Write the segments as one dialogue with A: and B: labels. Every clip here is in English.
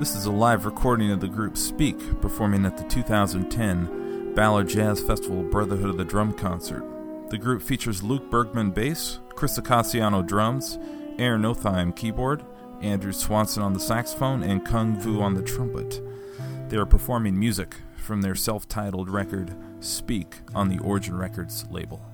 A: This is a live recording of the group Speak performing at the 2010 Ballard Jazz Festival Brotherhood of the Drum concert. The group features Luke Bergman bass, Chris Icasiano drums, Aaron Otheim keyboard, Andrew Swanson on the saxophone, and Cuong Vu on the trumpet. They are performing music from their self titled record Speak on the Origin Records label.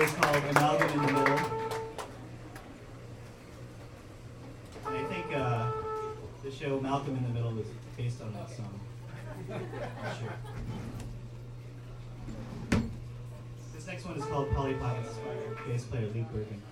B: Was called Amalgam in the Middle. And I think uh, the show Malcolm in the Middle was based on that song. Sure. This next one is called Polly Pockets by bass player Luke Bergman.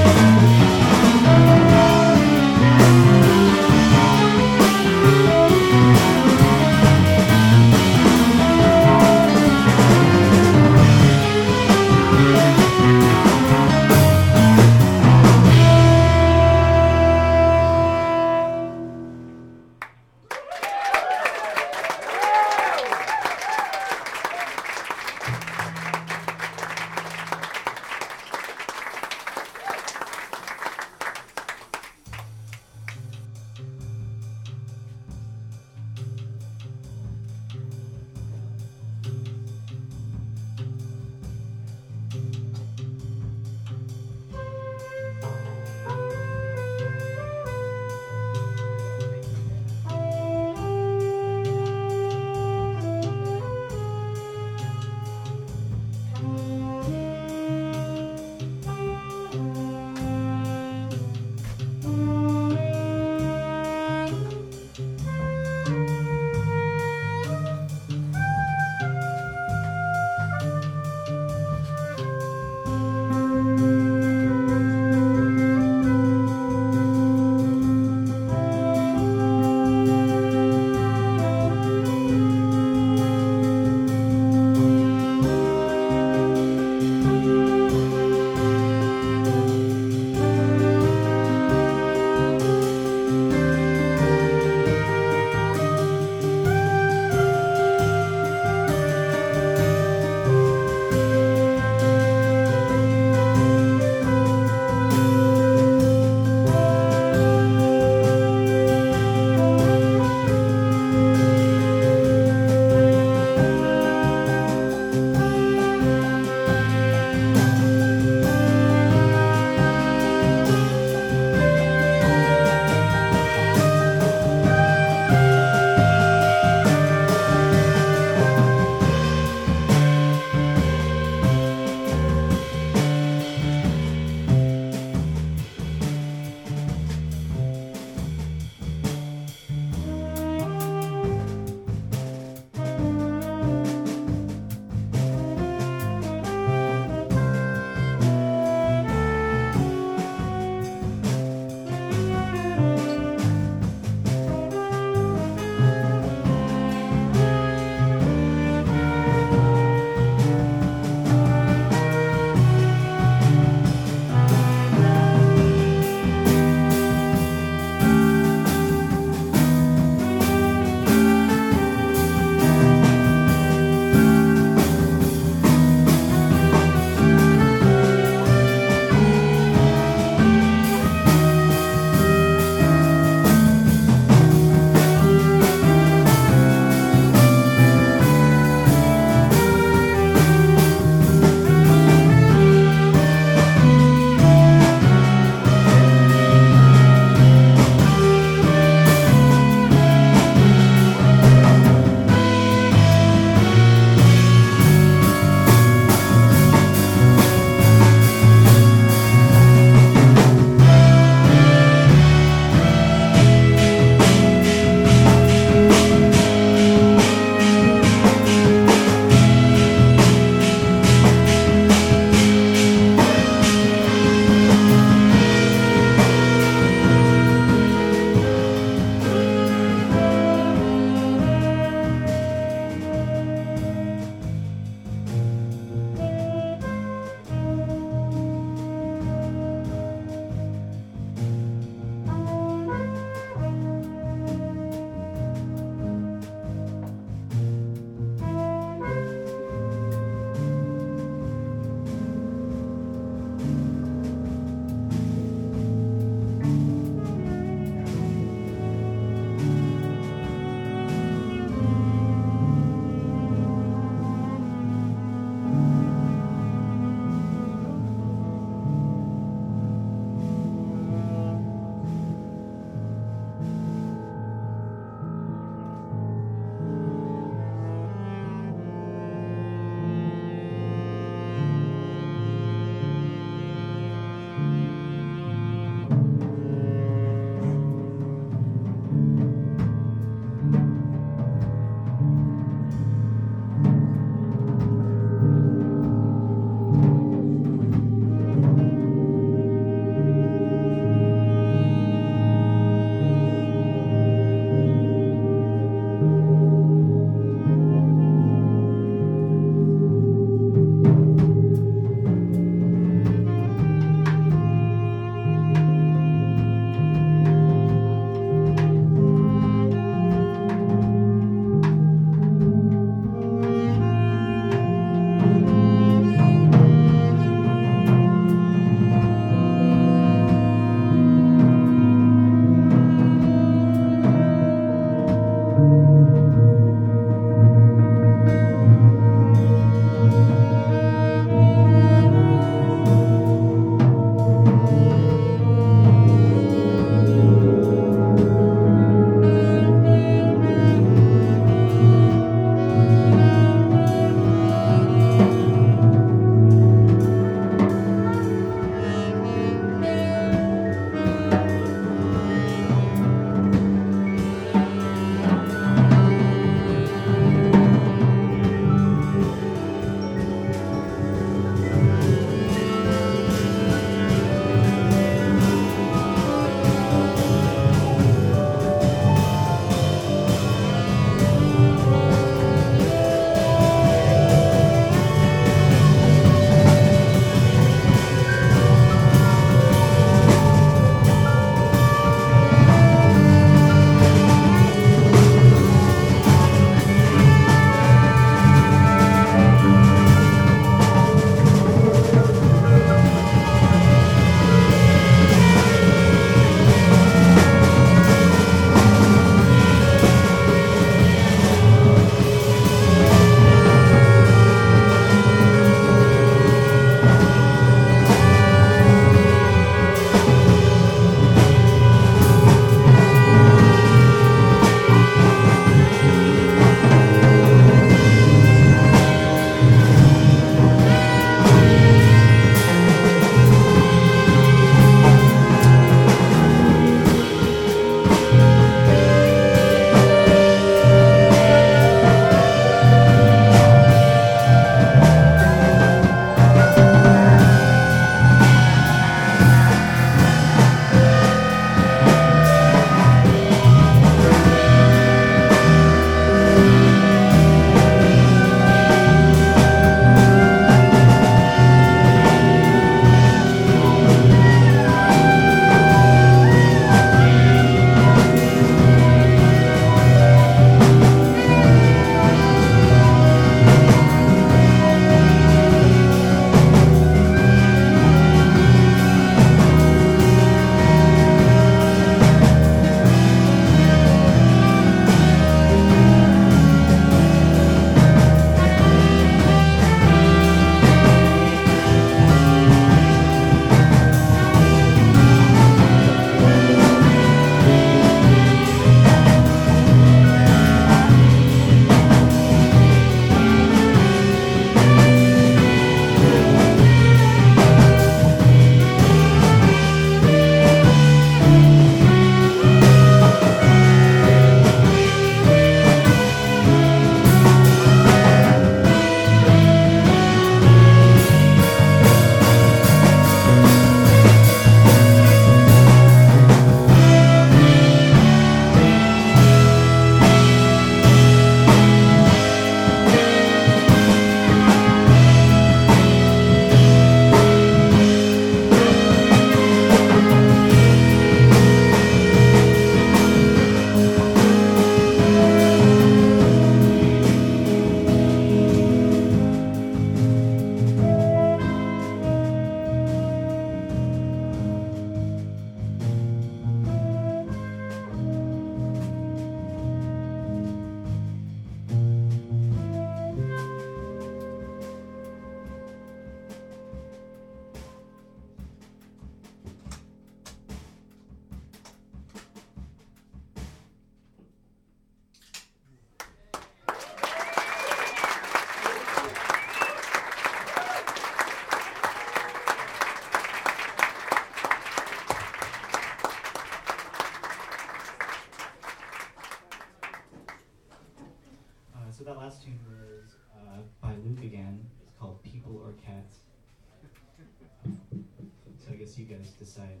B: Decide.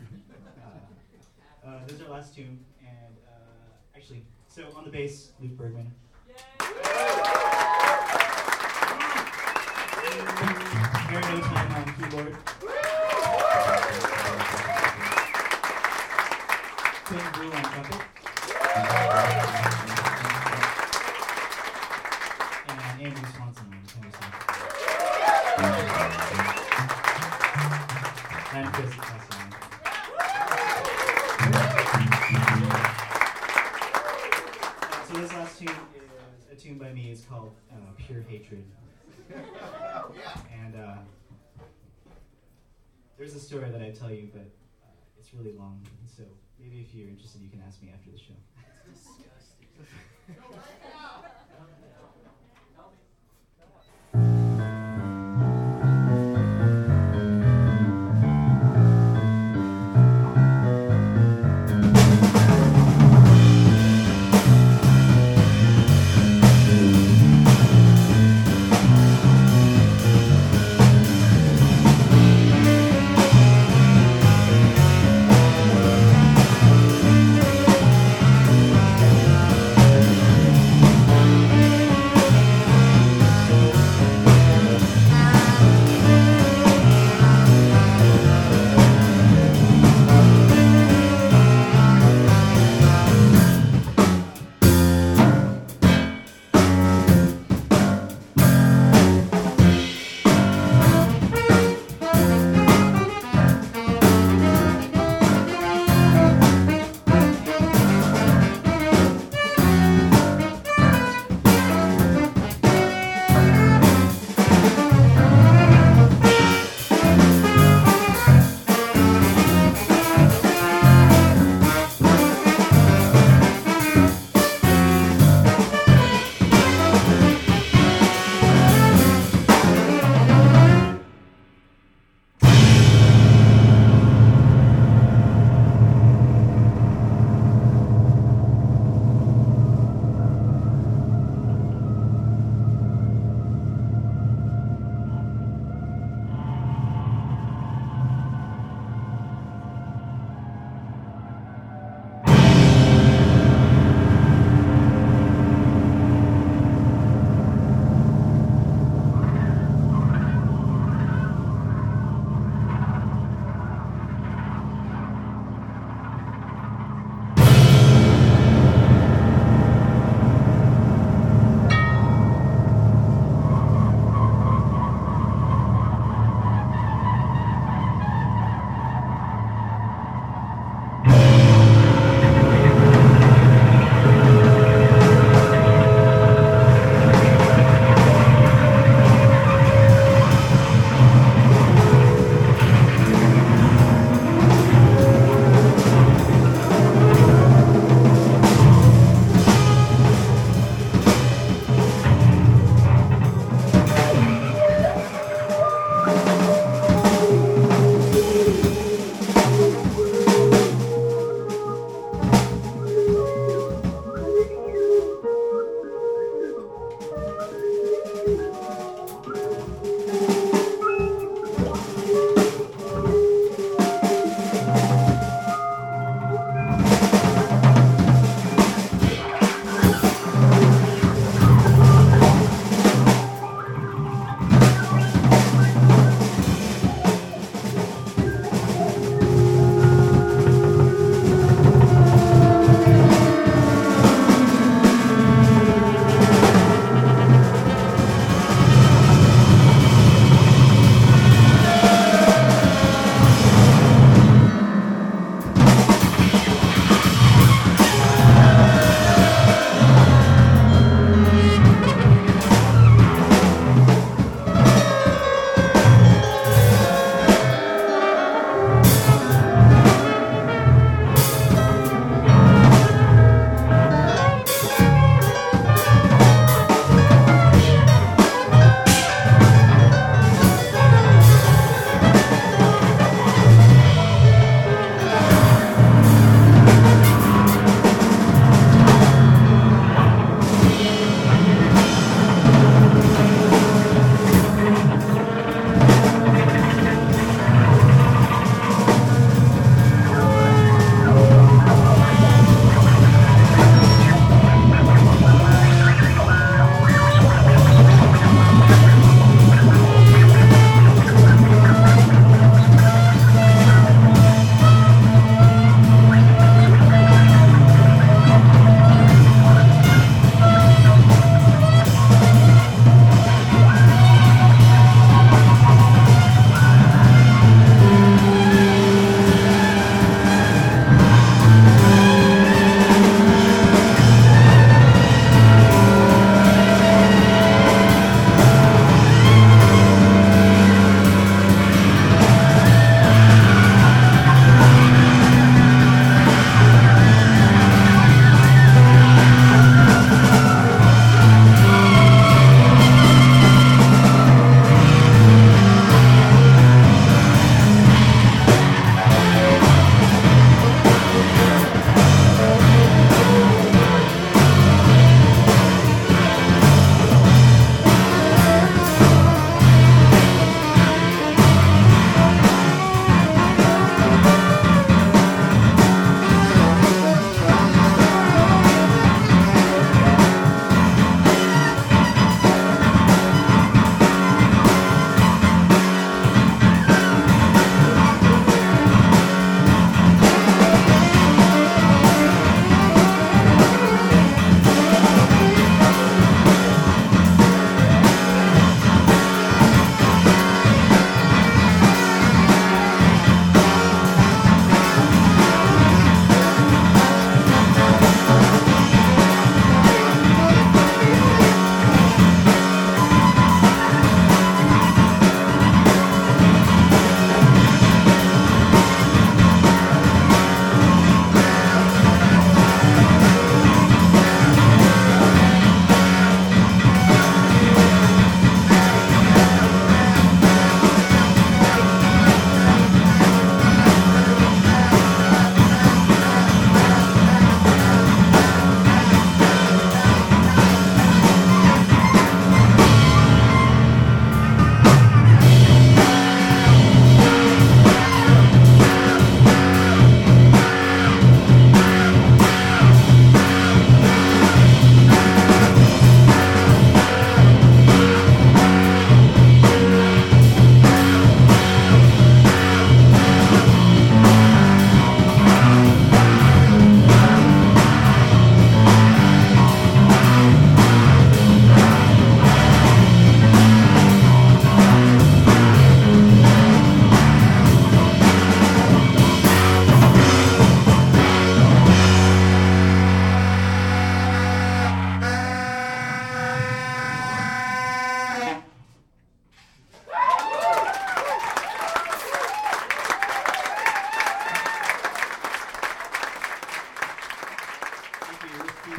B: Uh, uh, this is our last tune, and uh, actually, so on the bass, Luke Bergman. Otheim on keyboard. A story that I tell you, but uh, it's really long. So maybe if you're interested, you can ask me after the show.
C: Thank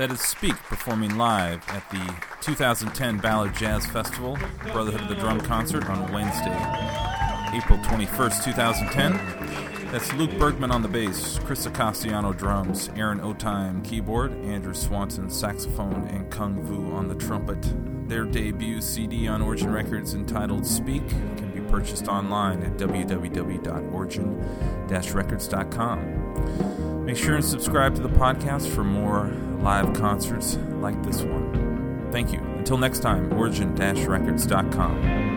A: That is Speak performing live at the 2010 Ballard Jazz Festival, Brotherhood of the Drum concert on Wednesday, April 21st, 2010. That's Luke Bergman on the bass, Chris Icasiano drums, Aaron Otheim keyboard, Andrew Swanson saxophone, and Cuong Vu on the trumpet. Their debut CD on Origin Records entitled Speak can be purchased online at www.origin-records.com. Make sure and subscribe to the podcast for more live concerts like this one. Thank you. Until next time, origin-records.com.